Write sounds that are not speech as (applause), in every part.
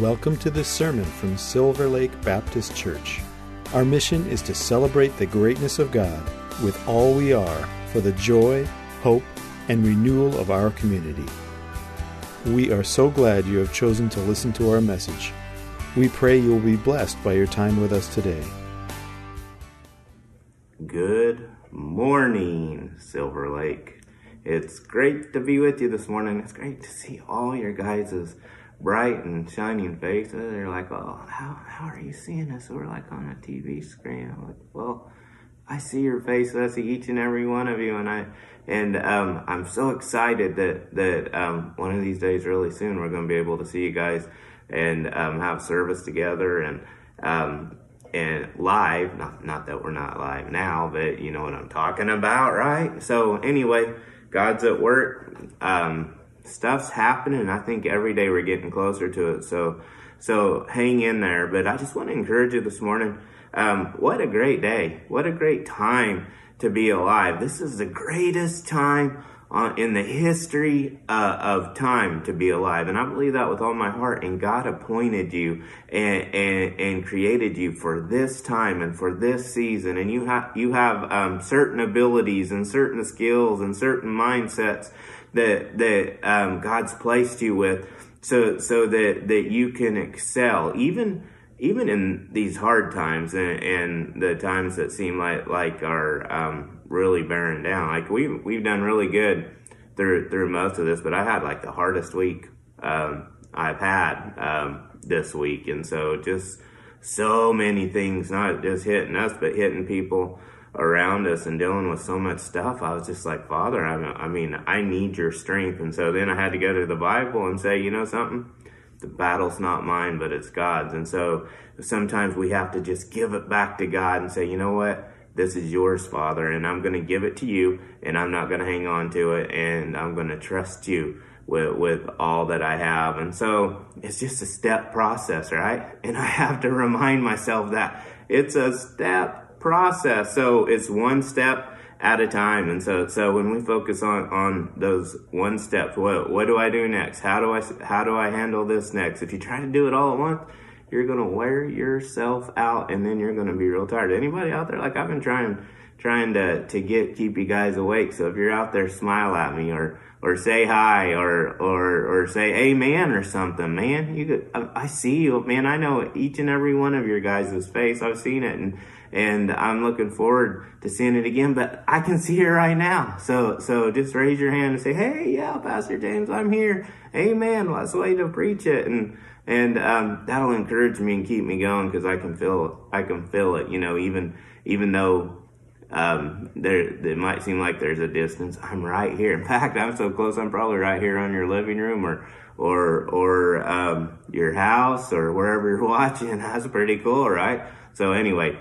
Welcome to this sermon from Silver Lake Baptist Church. Our mission is to celebrate the greatness of God with all we are for the joy, hope, and renewal of our community. We are so glad you have chosen to listen to our message. We pray you will be blessed by your time with us today. Good morning, Silver Lake. It's great to be with you this morning. It's great to see all your guys' bright and shining faces. They're like, "Oh, how how are you seeing us?" We're like on a TV screen. I'm like, "Well, I see your faces. I see each and every one of you, and I and um, I'm so excited that that um, one of these days, really soon, we're going to be able to see you guys and um, have service together and um, and live. Not not that we're not live now, but you know what I'm talking about, right? So anyway, God's at work. Um, stuff's happening. I think every day we're getting closer to it. So, so hang in there. But I just want to encourage you this morning. Um, what a great day. What a great time to be alive. This is the greatest time uh, in the history uh, of time to be alive. And I believe that with all my heart. And God appointed you and, and, and created you for this time and for this season. And you have, you have um, certain abilities and certain skills and certain mindsets that that um, God's placed you with, so so that that you can excel even even in these hard times and, and the times that seem like like are um, really bearing down. Like we we've, we've done really good through through most of this, but I had like the hardest week um, I've had um, this week, and so just so many things not just hitting us, but hitting people around us and dealing with so much stuff, I was just like, Father, I mean, I need your strength. And so then I had to go to the Bible and say, you know something? The battle's not mine, but it's God's. And so sometimes we have to just give it back to God and say, you know what? This is yours, Father, and I'm going to give it to you, and I'm not going to hang on to it, and I'm going to trust you with, with all that I have. And so it's just a step process, right? And I have to (laughs) remind myself that it's a step process. So it's one step at a time. And so, so when we focus on, on those one steps, what, what do I do next? How do I, how do I handle this next? If you try to do it all at once, you're going to wear yourself out and then you're going to be real tired. Anybody out there? Like I've been trying, trying to, to get, keep you guys awake. So if you're out there, smile at me or, or say hi or, or, or say amen or something, man, you could, I, I see you, man. I know each and every one of your guys' face. I've seen it and, and I'm looking forward to seeing it again. But I can see it right now. So so just raise your hand and say, "Hey, yeah, Pastor James, I'm here. Amen." The way to preach it, and and um, that'll encourage me and keep me going because I can feel I can feel it. You know, even even though um, there it might seem like there's a distance. I'm right here. In fact, I'm so close. I'm probably right here on your living room or or or um, your house or wherever you're (laughs) watching. That's pretty cool, right? So anyway,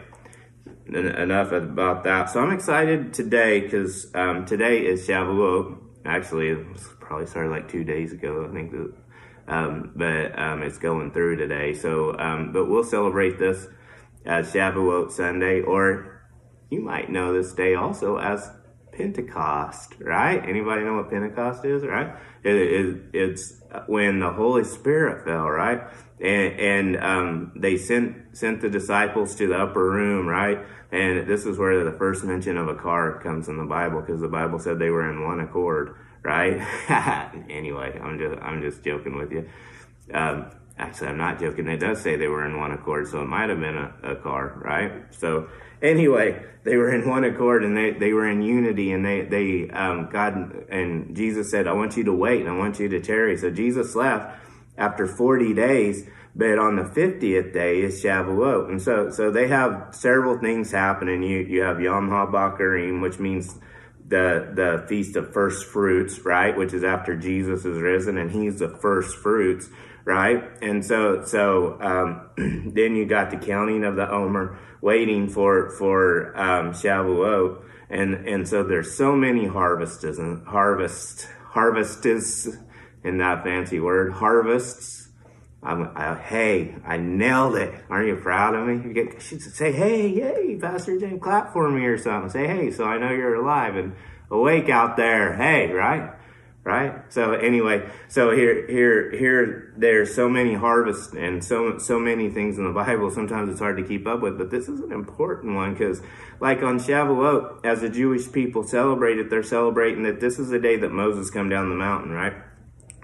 enough about that. So I'm excited today because um, today is Shavuot. Actually, it probably started like two days ago. I think, that, um, but um, it's going through today. So, um, but we'll celebrate this as Shavuot Sunday, or you might know this day also as Pentecost, right? Anybody know what Pentecost is, right? It, it, it's when the Holy Spirit fell, right? And, and um, they sent sent the disciples to the upper room, right? And this is where the first mention of a car comes in the Bible, because the Bible said they were in one accord, right? (laughs) anyway, I'm just I'm just joking with you. Um, actually, I'm not joking. It does say they were in one accord, so it might have been a, a car, right? So anyway, they were in one accord and they, they were in unity and they, they, um, God and Jesus said, I want you to wait and I want you to tarry. So Jesus left after 40 days, but on the 50th day is Shavuot. And so, so they have several things happening. You, you have Yom HaBakrim, which means the, the feast of first fruits, right? Which is after Jesus is risen and he's the first fruits right? And so, so um, (clears throat) then you got the counting of the Omer, waiting for for um, Shavuot, and and so there's so many harvests and harvest harvests in that fancy word harvests. I'm, I, hey, I nailed it. Aren't you proud of me? You get, say, hey, hey, Pastor James, clap for me or something. Say, hey, so I know you're alive and awake out there. Hey, right? right? So anyway, so here, here, here, there's so many harvests and so, so many things in the Bible. Sometimes it's hard to keep up with, but this is an important one because like on Shavuot, as the Jewish people celebrate it, they're celebrating that this is the day that Moses come down the mountain, right?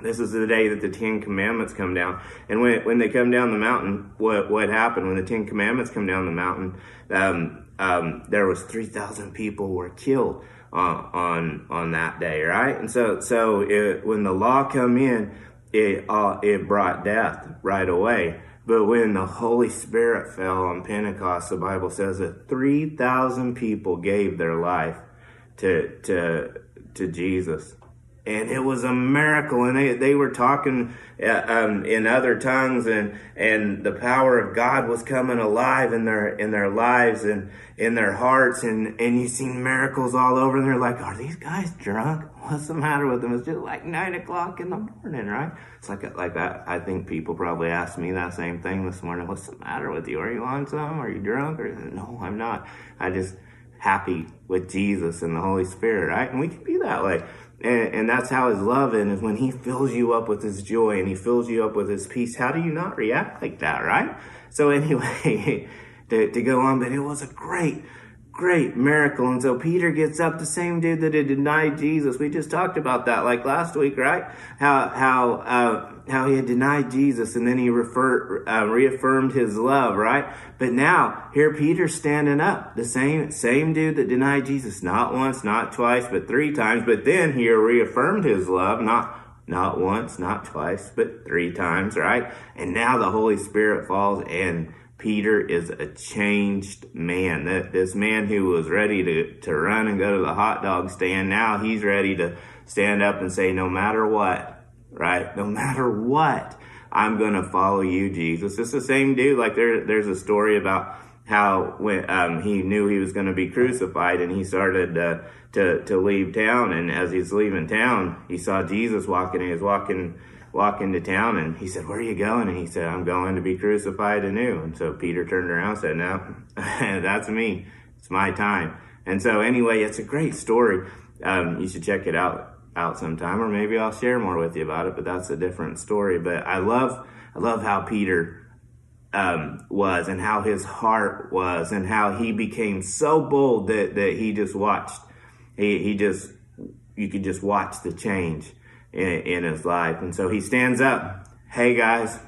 This is the day that the Ten Commandments come down. And when, when they come down the mountain, what, what happened when the Ten Commandments come down the mountain, um, um, there was 3,000 people were killed on, on, on that day, right? And so, so it, when the law come in, it, uh, it brought death right away. But when the Holy Spirit fell on Pentecost, the Bible says that 3,000 people gave their life to, to, to Jesus and it was a miracle. And they, they were talking uh, um, in other tongues and and the power of god was coming alive in their in their lives and in their hearts. And and you seen miracles all over and they're like are these guys drunk? (laughs) What's the matter with them? It's just like nine o'clock in the morning right? It's like like that i think people probably asked me that same thing this morning. What's the matter with you? Are you on some are you drunk? Or no i'm not. I just happy with jesus and the holy spirit right? And we can be that way and, and, that's how his love is when he fills you up with his joy and he fills you up with his peace. How do you not react like that, right? So (laughs) anyway, to, to go on, but it was a great, great miracle. And so Peter gets up, the same dude that had denied Jesus. We just talked about that like last week, right? How, how, uh, how he had denied Jesus and then he refer, uh, reaffirmed his love, right? But now here Peter's standing up, the same, same dude that denied Jesus, not once, not twice, but three times. But then he reaffirmed his love, not, not once, not twice, but three times, right? And now the Holy Spirit falls and Peter is a changed man. That this man who was ready to, to run and go to the hot dog stand, now he's ready to stand up and say, no matter what, right? No matter what, I'm going to follow you, Jesus. It's the same dude. Like there, there's a story about how when um, he knew he was going to be crucified and he started uh, to to leave town and as he's leaving town he saw jesus walking he was walking walking to town and he said, Where are you going? And he said, I'm going to be crucified anew. And so Peter turned around and said, No, (laughs) that's me. It's my time. And so anyway, it's a great story. Um, you should check it out out sometime, or maybe I'll share more with you about it, but that's a different story. But I love I love how Peter um, was and how his heart was and how he became so bold that, that he just watched. He, he just, you could just watch the change in, in his life. And so he stands up. Hey guys,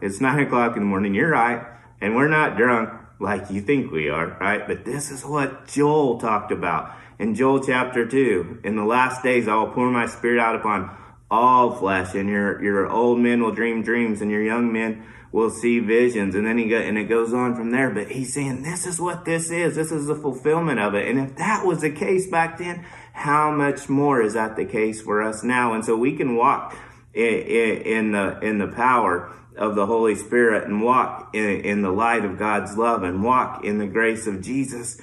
it's nine o'clock in the morning. You're right. And we're not drunk like you think we are, right? But this is what Joel talked about in Joel chapter two. In the last days, I will pour my spirit out upon all flesh and your, your old men will dream dreams and your young men will see visions. And then he go, and it goes on from there. But he's saying this is what this is. This is the fulfillment of it. And if that was the case back then, how much more is that the case for us now? And so we can walk in, in the, in the power of the Holy Spirit and walk in, in, the light of God's love and walk in the grace of Jesus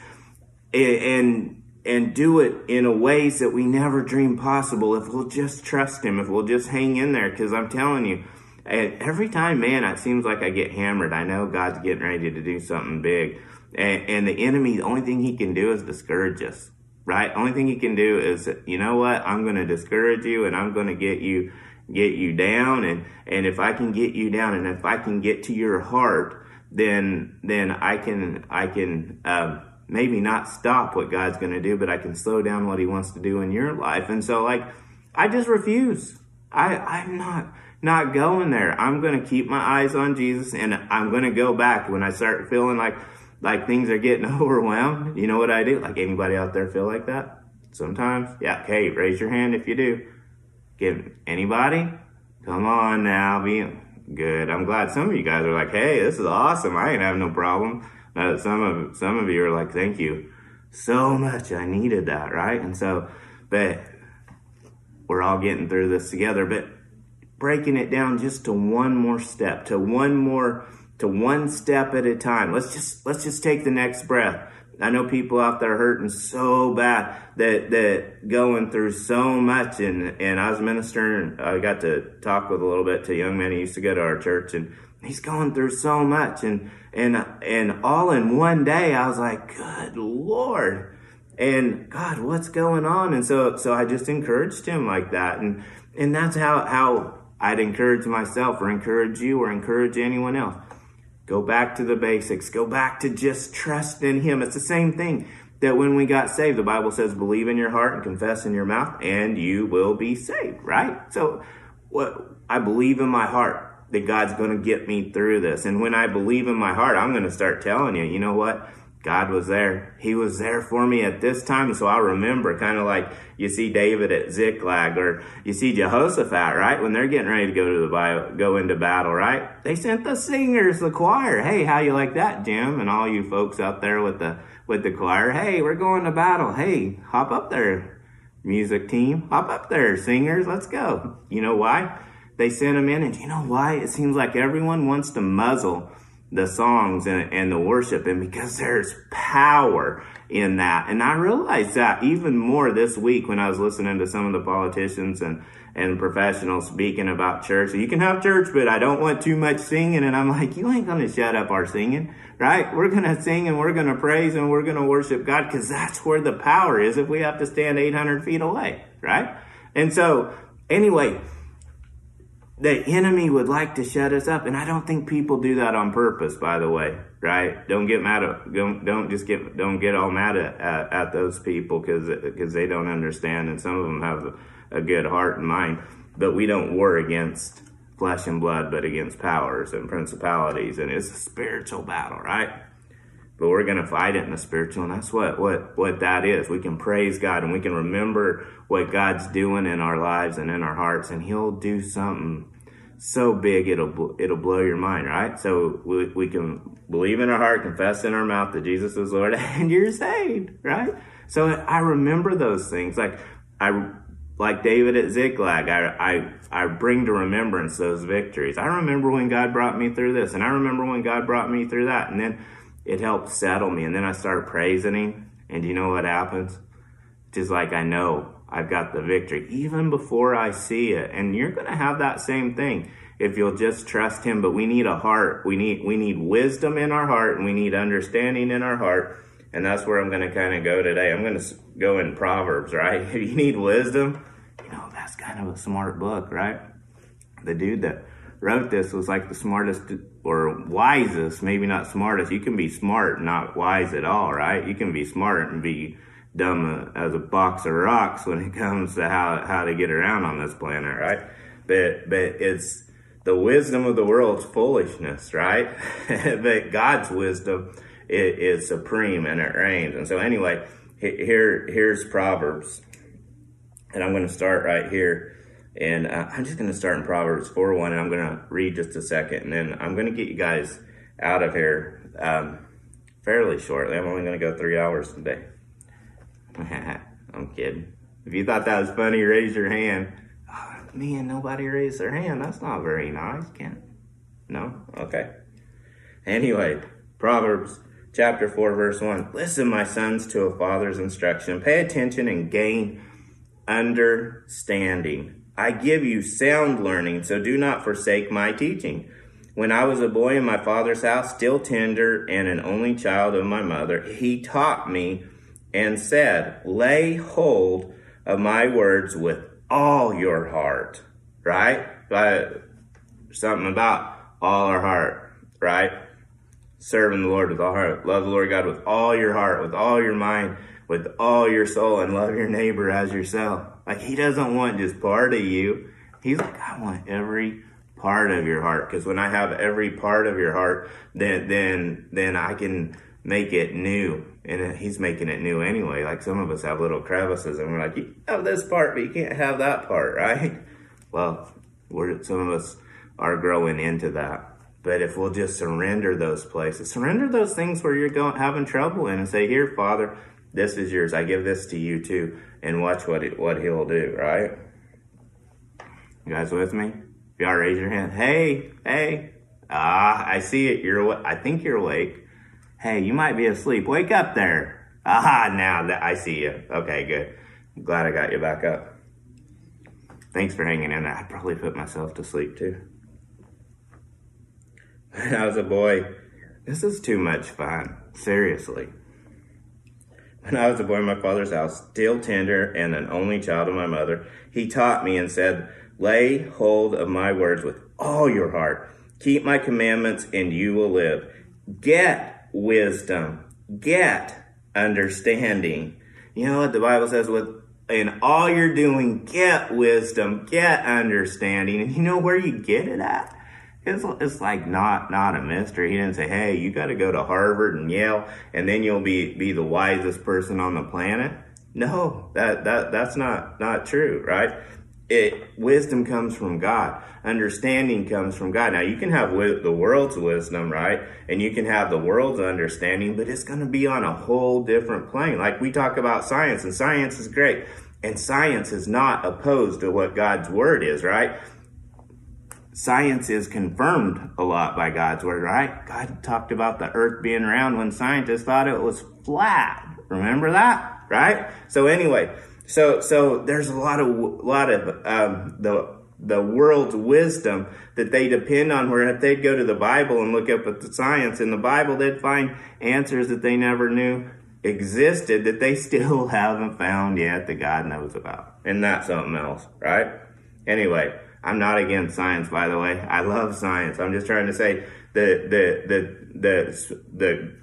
and, and do it in a ways that we never dreamed possible if we'll just trust Him, if we'll just hang in there. Because I'm telling you, every time, man, it seems like I get hammered. I know God's getting ready to do something big. And, and the enemy, the only thing he can do is discourage us right? Only thing he can do is, you know what? I'm going to discourage you and I'm going to get you, get you down. And, and if I can get you down and if I can get to your heart, then, then I can, I can, um, maybe not stop what God's going to do, but I can slow down what he wants to do in your life. And so like, I just refuse. I, I'm not, not going there. I'm going to keep my eyes on Jesus and I'm going to go back when I start feeling like, like things are getting (laughs) overwhelmed, you know what I do? Like anybody out there feel like that? Sometimes? Yeah, okay, raise your hand if you do. Give anybody? Come on now, be good. I'm glad some of you guys are like, hey, this is awesome. I ain't have no problem. Uh, some of some of you are like, thank you so much. I needed that, right? And so, but we're all getting through this together. But breaking it down just to one more step, to one more to one step at a time. Let's just let's just take the next breath. I know people out there hurting so bad that that going through so much and and I was ministering I got to talk with a little bit to young men who used to go to our church and he's going through so much and and and all in one day I was like good lord And God, what's going on? And so, so I just encouraged him like that. And, and that's how, how I'd encourage myself or encourage you or encourage anyone else. Go back to the basics. Go back to just trust in him. It's the same thing that when we got saved, the Bible says, believe in your heart and confess in your mouth and you will be saved, right? So what I believe in my heart that God's going to get me through this. And when I believe in my heart, I'm going to start telling you, you know what? God was there. He was there for me at this time. So I remember kind of like you see David at Ziklag or you see Jehoshaphat, right? When they're getting ready to go to the Bible, go into battle, right? They sent the singers, the choir. Hey, how you like that, Jim? And all you folks out there with the, with the choir. Hey, we're going to battle. Hey, hop up there, music team. Hop up there, singers. Let's go. You know why? They sent them in and you know why? It seems like everyone wants to muzzle the songs and, and the worship and because there's power in that. And I realized that even more this week when I was listening to some of the politicians and, and professionals speaking about church. You can have church, but I don't want too much singing. And I'm like, you ain't going to shut up our singing, right? We're going to sing and we're going to praise and we're going to worship God because that's where the power is if we have to stand 800 feet away, right? And so anyway, the enemy would like to shut us up and i don't think people do that on purpose by the way right? Don't get mad at don't, don't just get don't get all mad at, at, at those people because because they don't understand and some of them have a, a good heart and mind. But we don't war against flesh and blood but against powers and principalities and it's a spiritual battle right but we're going to fight it in the spiritual and that's what what what that is. We can praise god and we can remember what god's doing in our lives and in our hearts and he'll do something so big it'll it'll blow your mind right? So we, we can believe in our heart confess in our mouth that jesus is lord (laughs) and you're saved right? So i remember those things. Like i like david at ziklag i i i bring to remembrance those victories. I remember when god brought me through this and i remember when god brought me through that and then it helped settle me. And then I started praising him. And you know what happens? Just like I know I've got the victory even before I see it. And you're going to have that same thing if you'll just trust him. But we need a heart. We need, we need wisdom in our heart and we need understanding in our heart. And that's where I'm going to kind of go today. I'm going to go in Proverbs, right? (laughs) If you need wisdom, you know, that's kind of a smart book, right? The dude that wrote this was like the smartest or wisest, maybe not smartest. You can be smart, not wise at all, right? You can be smart and be dumb as a box of rocks when it (laughs) comes to how, how to get around on this planet, right? But, but it's the wisdom of the world's foolishness, right? (laughs) but God's wisdom is, is supreme and it reigns. And so anyway, here, here's Proverbs. And I'm going to start right here and uh, I'm just going to start in Proverbs 4 1, and I'm going to read just a second, and then I'm going to get you guys out of here um, fairly shortly. I'm only going to go three hours today. (laughs) I'm kidding. If you thought that was funny, raise your hand. Oh, man, nobody raised their hand. That's not very nice, it? No? Okay. Anyway, Proverbs chapter 4, verse 1. Listen, my sons, to a father's instruction. Pay attention and gain understanding. I give you sound learning, so do not forsake my teaching. When I was a boy in my father's house, still tender and an only child of my mother, he taught me and said, Lay hold of my words with all your heart. Right? But something about all our heart, right? Serving the Lord with all heart. Love the Lord God with all your heart, with all your mind, with all your soul, and love your neighbor as yourself. Like he doesn't want just part of you. He's like, I want every part of your heart. Because when I have every part of your heart, then then then I can make it new. And he's making it new anyway. Like some of us have little crevices, and we're like, you have this part, but you can't have that part, (laughs) right? Well, we're some of us are growing into that. But if we'll just surrender those places, surrender those things where you're going having trouble in, and say, "Here, Father, this is yours. I give this to you too." and watch what it, what he'll do, right? You guys with me? If y'all raise your hand, hey, hey, ah, I see it. You're, I think you're awake. Hey, you might be asleep. Wake up there. Ah, now that I see you. Okay, good. I'm glad I got you back up. Thanks for hanging in there. I'd probably put myself to sleep too. (laughs) When I was a boy, this is too much fun. Seriously. When I was a boy in my father's house, still tender and an only child of my mother, he taught me and said, Lay hold of my words with all your heart. Keep my commandments and you will live. Get wisdom. Get understanding. You know what the Bible says with in all you're doing, get wisdom, get understanding. And you know where you get it at? It's, it's like not not a mystery. He didn't say, "Hey, you got to go to Harvard and Yale, and then you'll be be the wisest person on the planet." No, that that that's not not true, right? It wisdom comes from God. Understanding comes from God. Now you can have the world's wisdom, right? And you can have the world's understanding, but it's going to be on a whole different plane. Like we talk about science, and science is great, and science is not opposed to what God's word is, right? Science is confirmed a lot by God's word, right? God talked about the earth being round when scientists thought it was flat. Remember that, right? So anyway, so so there's a lot of a lot of um, the the world's wisdom that they depend on. Where if they'd go to the Bible and look up at the science in the Bible, they'd find answers that they never knew existed that they (laughs) still haven't found yet that God knows about. And that's something else, right? Anyway, I'm not against science, by the way. I love science. I'm just trying to say the the the the the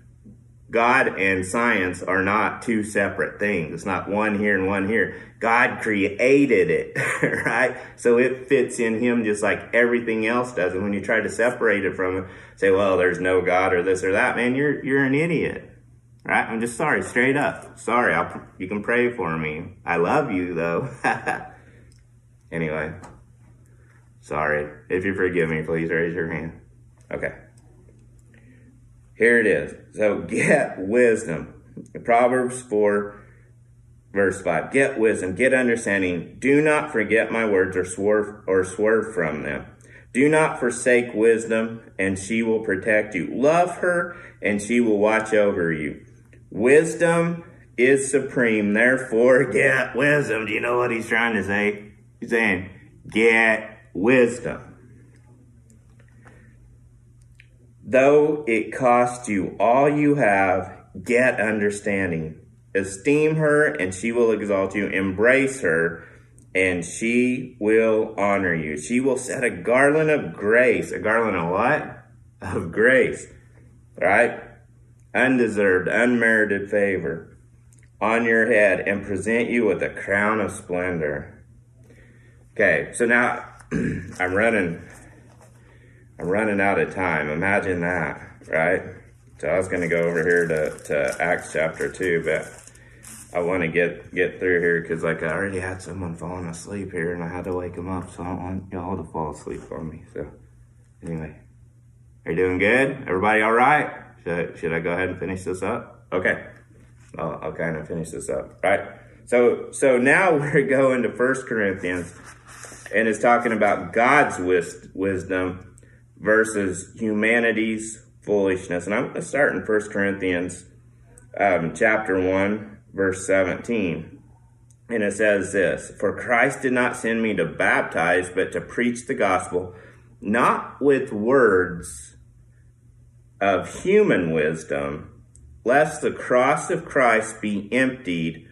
God and science are not two separate things. It's not one here and one here. God created it, (laughs) right? So it fits in Him just like everything else does. And when you try to separate it from it, say, "Well, there's no God" or this or that, man, you're you're an idiot, right? I'm just sorry, straight up. Sorry. I'll, you can pray for me. I love you though. (laughs) anyway. Sorry. If you forgive me, please raise your hand. Okay. Here it is. So (laughs) get wisdom. Proverbs 4, verse 5. Get wisdom, get understanding. Do not forget my words or swerve or swerve from them. Do not forsake wisdom, and she will protect you. Love her, and she will watch over you. Wisdom is supreme, therefore (laughs) get wisdom. Do you know what he's trying to say? He's saying, get wisdom. Though it cost you all you have, get understanding. Esteem her, and she will exalt you. Embrace her, and she will honor you. She will set a garland of grace. A garland of what? Of grace. Right? Undeserved, unmerited favor on your head and present you with a crown of splendor. Okay, so now I'm running I'm running out of time. Imagine that, right? So I was going to go over here to, to Acts chapter 2, but I want to get get through here because like I already had someone falling asleep here and I had to wake them up, so I don't want y'all to fall asleep on me. So anyway, are you doing good? Everybody all right? Should I, should I go ahead and finish this up? Okay, I'll, I'll kind of finish this up, right? So so now (laughs) we're going to First Corinthians and is talking about God's wis- wisdom versus humanity's foolishness. And I'm going to start in 1 Corinthians um, chapter 1, verse 17. And it says this For Christ did not send me to baptize, but to preach the gospel, not with words of human wisdom, lest the cross of Christ be emptied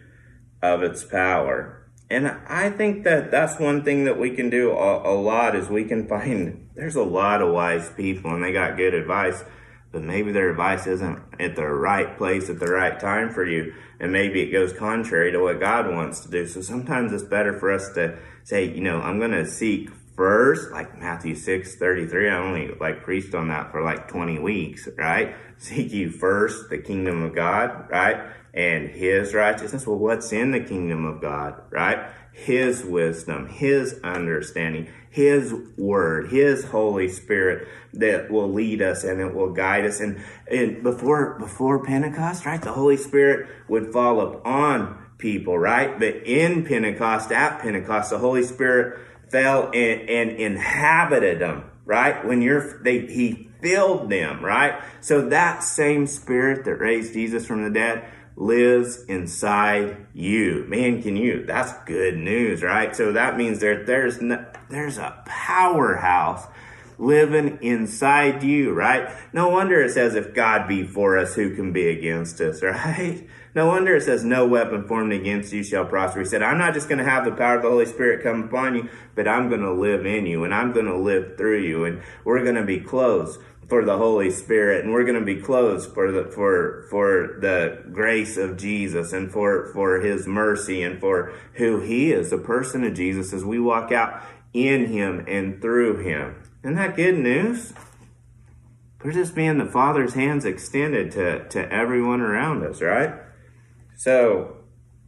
of its power. And I think that that's one thing that we can do a, a, lot is we can find (laughs) there's a lot of wise people and they got good advice, but maybe their advice isn't at the right place at the right time for you. And maybe it goes contrary to what God wants to do. So sometimes it's better for us to say, you know, I'm going to seek first, like Matthew 6, 33. I only like preached on that for like 20 weeks, right? (laughs) Seek you first the kingdom of God, right? And his righteousness. Well, what's in the kingdom of God, right? His wisdom, his understanding, his word, his Holy Spirit that will lead us and it will guide us. And, and before, before Pentecost, right, the Holy Spirit would fall upon people, right? But in Pentecost, at Pentecost, the Holy Spirit fell and, and inhabited them, right? When you're, they, he filled them, right? So that same spirit that raised Jesus from the dead lives inside you. Man, can you? That's good news, right? So that means there, there's no, there's a powerhouse living inside you, right? No wonder it says, if God be for us, who can be against us, (laughs) right? No wonder it says, no weapon formed against you shall prosper. He said, I'm not just going to have the power of the Holy Spirit come upon you, but I'm going to live in you and I'm going to live through you and we're going to be close for the Holy Spirit, and we're going to be closed for the for for the grace of Jesus and for for His mercy and for who He is, the person of Jesus, as we walk out in Him and through Him. Isn't that good news? We're just being the Father's hands extended to to everyone around us, right? So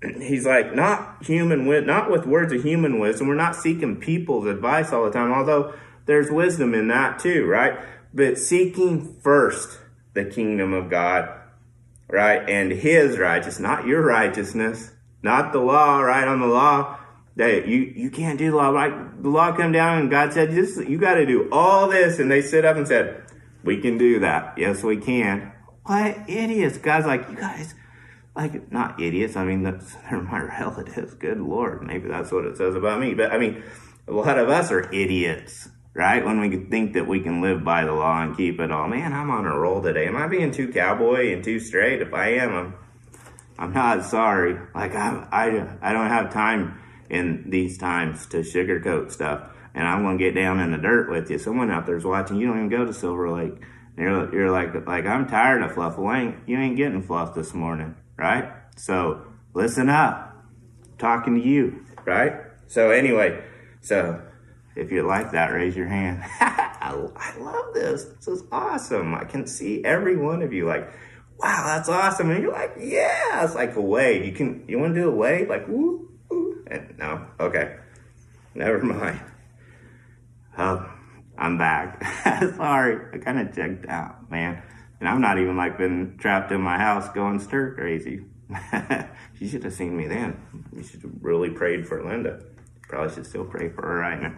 (clears throat) he's like not human with not with words of human wisdom. We're not seeking people's advice all the time, although there's wisdom in that too, right? but seeking first the kingdom of God, right? And his righteousness, not your righteousness, not the law, right? On the law, that you, you can't do the law, right? The law come down and God said, this, you got to do all this. And they stood up and said, we can do that. Yes, we can. What idiots. God's like, you guys, like, not idiots. I mean, (laughs) they're my relatives. Good Lord. Maybe that's what it says about me. But I mean, a lot of us are idiots right? When we think that we can live by the law and keep it all. Man, I'm on a roll today. Am I being too cowboy and too straight? If I am, I'm, I'm not sorry. Like I, I, I don't have time in these times to sugarcoat stuff. And I'm gonna get down in the dirt with you. Someone out there's watching. You don't even go to Silver Lake. You're, you're like, like I'm tired of fluff. Well, ain't, you ain't getting fluff this morning, right? So listen up. I'm talking to you, right? So anyway, so if you like that, raise your hand. (laughs) I, I love this. This is awesome. I can see every one of you like, wow, that's awesome. And you're like, yeah, it's like a wave. You can, you want to do a wave? Like, woo, woo. And no, okay. Never mind. Oh, I'm back. (laughs) Sorry. I kind of checked out, man. And I'm not even like been trapped in my house going stir crazy. (laughs) you should have seen me then. You should have really prayed for Linda. Probably should still pray for her right now.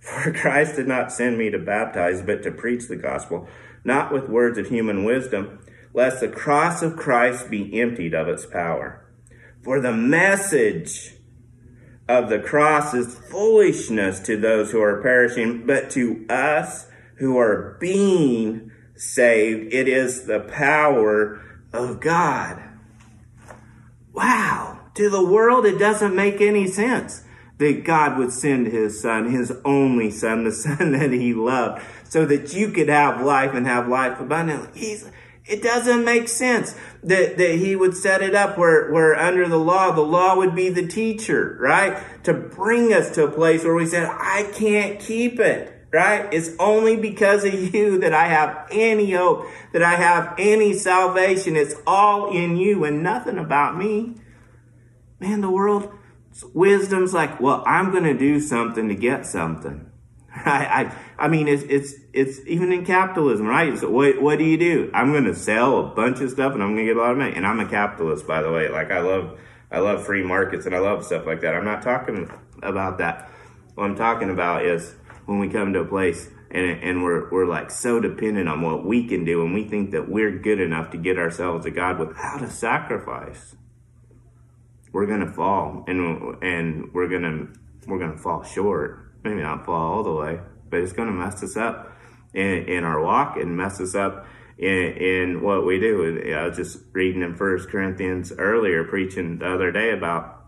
For (laughs) Christ did not send me to baptize, but to preach the gospel, not with words of human wisdom, lest the cross of Christ be emptied of its power. For the message of the cross is foolishness to those who are perishing, but to us who are being saved, it is the power of God. Wow. To the world, it doesn't make any sense that God would send his son, his only son, the (laughs) son that he loved, so that you could have life and have life abundantly. He's, it doesn't make sense that, that he would set it up where, where under the law, the law would be the teacher, right? To bring us to a place where we said, I can't keep it right? It's only because of you that I have any hope, that I have any salvation. It's all in you and nothing about me. Man, the world, wisdom's like, well, I'm going to do something to get something. (laughs) I, I, I mean, it's, it's, it's even in capitalism, right? So what, what do you do? I'm going to sell a bunch of stuff and I'm going to get a lot of money. And I'm a capitalist, by the way. Like I love, I love free markets and I love stuff like that. I'm not talking about that. What I'm talking about is when we come to a place and, and we're, we're like so dependent on what we can do and we think that we're good enough to get ourselves to God without a sacrifice we're gonna fall and and we're gonna we're gonna fall short. Maybe not fall all the way, but it's gonna mess us up in, in our walk and mess us up in, in what we do. And I was just reading in First Corinthians earlier, preaching the other day about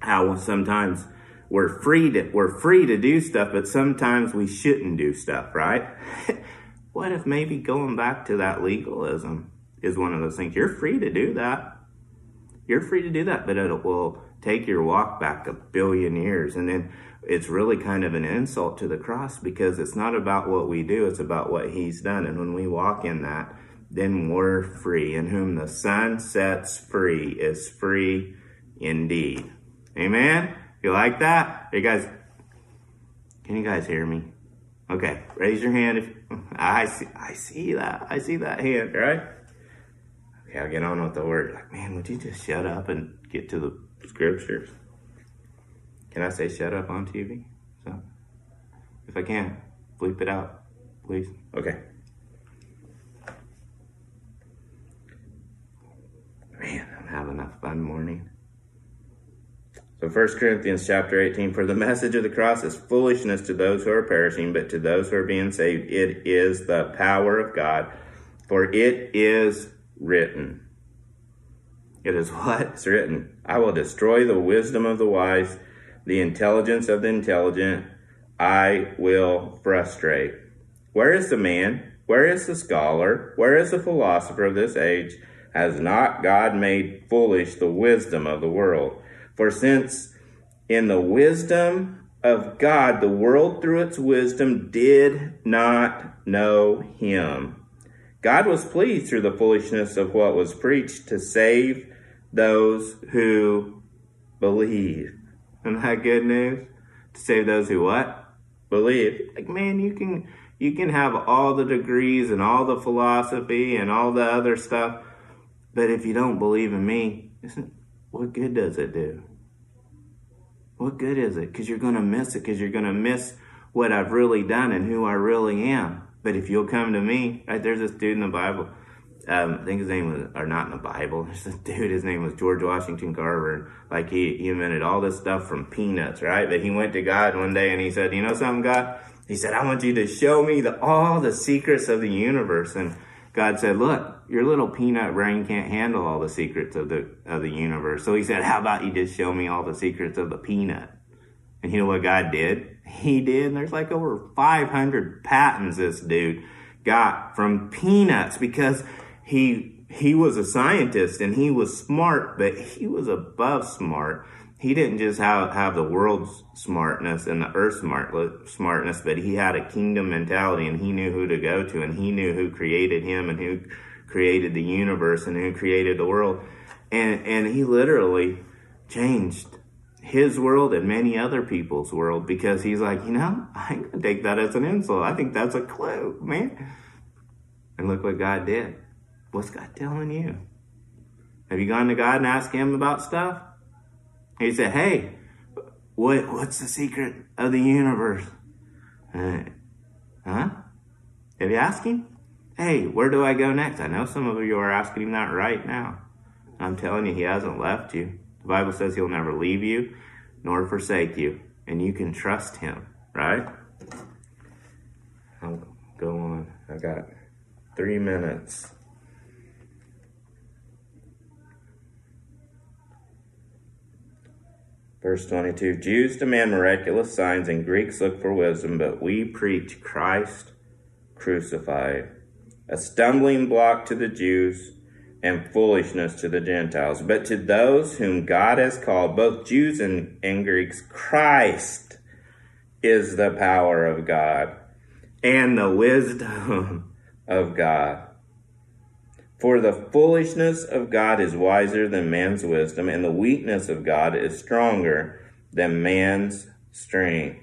how sometimes we're free to we're free to do stuff, but sometimes we shouldn't do stuff, right? (laughs) what if maybe going back to that legalism is one of those things? You're free to do that you're free to do that, but it will take your walk back a billion years. And then it's really kind of an insult to the cross because it's not about what we do, it's about what he's done. And when we walk in that, then we're free. And whom the Son sets free is free indeed. Amen? You like that? You guys, can you guys hear me? Okay, raise your hand if I see I see that. I see that hand, right? Okay, I'll get on with the word. Like, man, would you just shut up and get to the scriptures? Can I say shut up on TV? So, if I can, bleep it out, please. Okay. Man, I'm having a fun morning. So 1 Corinthians chapter 18, for the message of the cross is foolishness to those who are perishing, but to those who are being saved, it is the power of God. For it is written. It is what? It's written. I will destroy the wisdom of the wise, the intelligence of the intelligent. I will frustrate. Where is the man? Where is the scholar? Where is the philosopher of this age? Has not God made foolish the wisdom of the world? For since in the wisdom of God, the world through its wisdom did not know him. God was pleased through the foolishness of what was preached to save those who believe. Isn't that good news? To save those who what? Believe. Like, man, you can you can have all the degrees and all the philosophy and all the other stuff, but if you don't believe in me, what good does it do? What good is it? Because you're going to miss it, because you're going to miss what I've really done and who I really am. But if you'll come to me, right, there's this dude in the Bible. Um, I think his name was, or not in the Bible. (laughs) There's this dude. His name was George Washington Carver. Like he, he invented all this stuff from peanuts, right? But he went to God one day and he said, "You know something, God?" He said, "I want you to show me the, all the secrets of the universe." And God said, "Look, your little peanut brain can't handle all the secrets of the of the universe." So he said, "How about you just show me all the secrets of the peanut?" And you know what God did? (laughs) He did. There's like over 500 patents this dude got from peanuts because he he was a scientist and he was smart, but he was above smart. He didn't just have, have the world's smartness and the earth's smart, smartness, but he had a kingdom mentality and he knew who to go to and he knew who created him and who created the universe and who created the world. And, and he literally changed his world and many other people's world because he's like, you know, I ain't gonna take that as an insult. I think that's a clue, man. And look what God did. What's God telling you? Have you gone to God and asked him about stuff? He said, hey, what, what's the secret of the universe? Uh, huh? Have you asked him? Hey, where do I go next? I know some of you are asking him that right now. I'm telling you, he hasn't left you. The Bible says he'll never leave you nor forsake you, and you can trust him, right? I'll go on. I got three minutes. Verse 22 Jews demand miraculous signs and Greeks look for wisdom, but we preach Christ crucified, a stumbling block to the Jews and foolishness to the Gentiles. But to those whom God has called, both Jews and, and Greeks, Christ is the power of God and the wisdom of God. For the foolishness of God is wiser than man's wisdom, and the weakness of God is stronger than man's strength.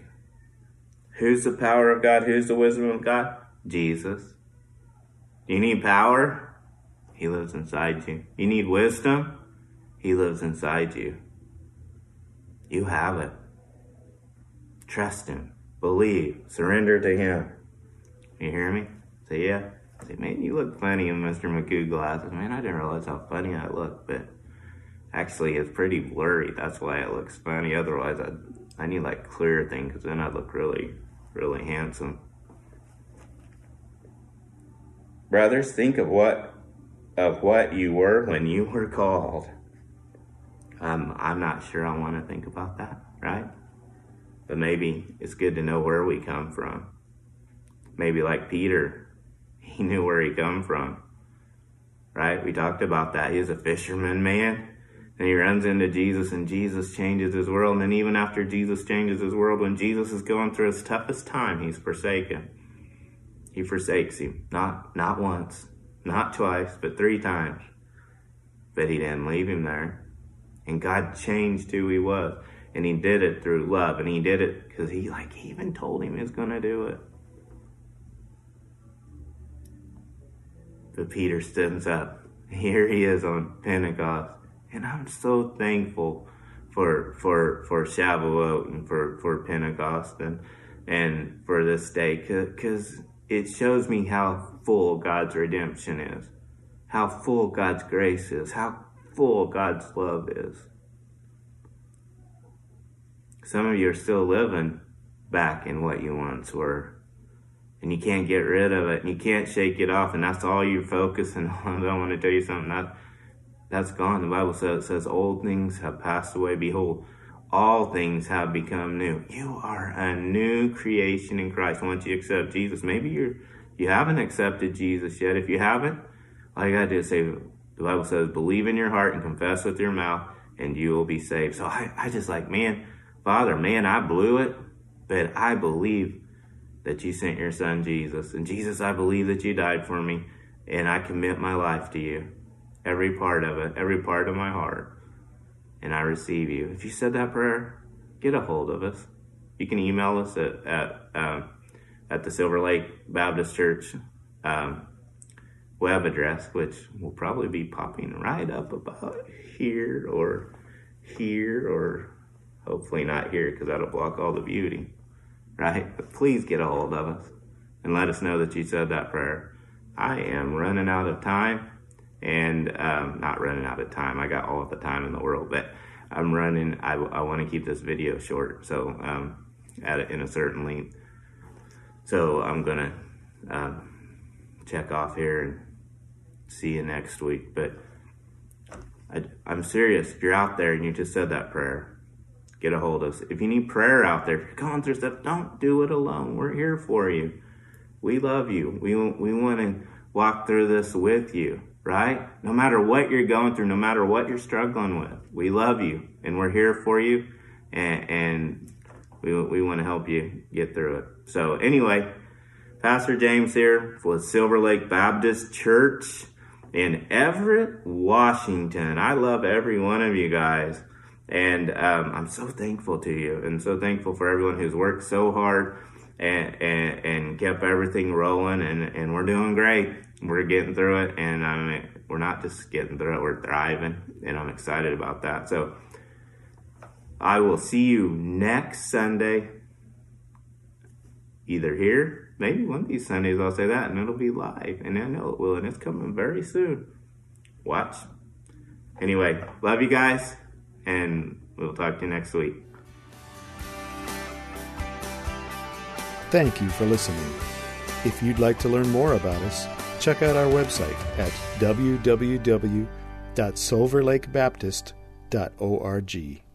Who's the power of God? Who's the wisdom of God? Jesus. You need power? He lives inside you. You need wisdom? He lives inside you. You have it. Trust Him. Believe. Surrender to Him. You hear me? Say, yeah. Say, man, you look funny in Mr. Magoo glasses. Man, I didn't realize how funny I look, but actually it's pretty blurry. That's why it looks funny. Otherwise, I, I need like clear thing because then I look really, really handsome. Brothers, think of what of what you were when you were called. Um, I'm not sure I want to think about that, right? But maybe it's good to know where we come from. Maybe like Peter, he knew where he come from, right? We talked about that. He's a fisherman man. And he runs into Jesus and Jesus changes his world. And then even after Jesus changes his world, when Jesus is going through his toughest time, he's forsaken. He forsakes him. Not, not once, not twice, but three times. But he didn't leave him there. And God changed who he was. And he did it through love. And he did it because he like he even told him he's gonna do it. But Peter stands up. Here he is on Pentecost. And I'm so thankful for for for Shavuot and for for Pentecost and and for this day because it shows me how full God's redemption is, how full God's grace is, how full God's love is. some of you are still living back in what you once were. And you can't get rid of it and you can't shake it off and that's all you're focusing (laughs) on. I want to tell you something that that's gone. The Bible says, says old things have passed away. Behold, all things have become new. You are a new creation in Christ once you accept Jesus. Maybe you're you haven't accepted Jesus yet. If you haven't, all you gotta do is say the Bible says, believe in your heart and confess with your mouth, and you will be saved. So I, I just like, man, Father, man, I blew it, but I believe that you sent your son Jesus. And Jesus, I believe that you died for me, and I commit my life to you. Every part of it, every part of my heart. And I receive you. If you said that prayer, get a hold of us. You can email us at, at, um, at the Silver Lake Baptist Church um, web address, which will probably be popping right up about here or here or hopefully not here because that'll block all the beauty, right? But please get a hold of us and let us know that you said that prayer. I am running out of time and um, not running out of time. I got all of the time in the world, but I'm running. I, I want to keep this video short, so um, at it in a certain length. So I'm gonna um, check off here and see you next week. But I, I'm serious. If you're out there and you just said that prayer, get a hold of us. If you need prayer out there, if you're going through stuff, don't do it alone. We're here for you. We love you. We, we want to walk through this with you, right? No matter what you're going through, no matter what you're struggling with, we love you and we're here for you and, and we, we want to help you get through it. So, anyway, Pastor James here with Silver Lake Baptist Church in Everett, Washington. I love every one of you guys. And um, I'm so thankful to you and so thankful for everyone who's worked so hard and, and, and kept everything rolling. And, and we're doing great. We're getting through it. And I mean, we're not just getting through it, we're thriving. And I'm excited about that. So I will see you next Sunday, either here maybe one of these Sundays I'll say that and it'll be live. And I know it will, and it's coming very soon. Watch. Anyway, love you guys, and we'll talk to you next week. Thank you for listening. If you'd like to learn more about us, check out our website at www.silverlakebaptist.org.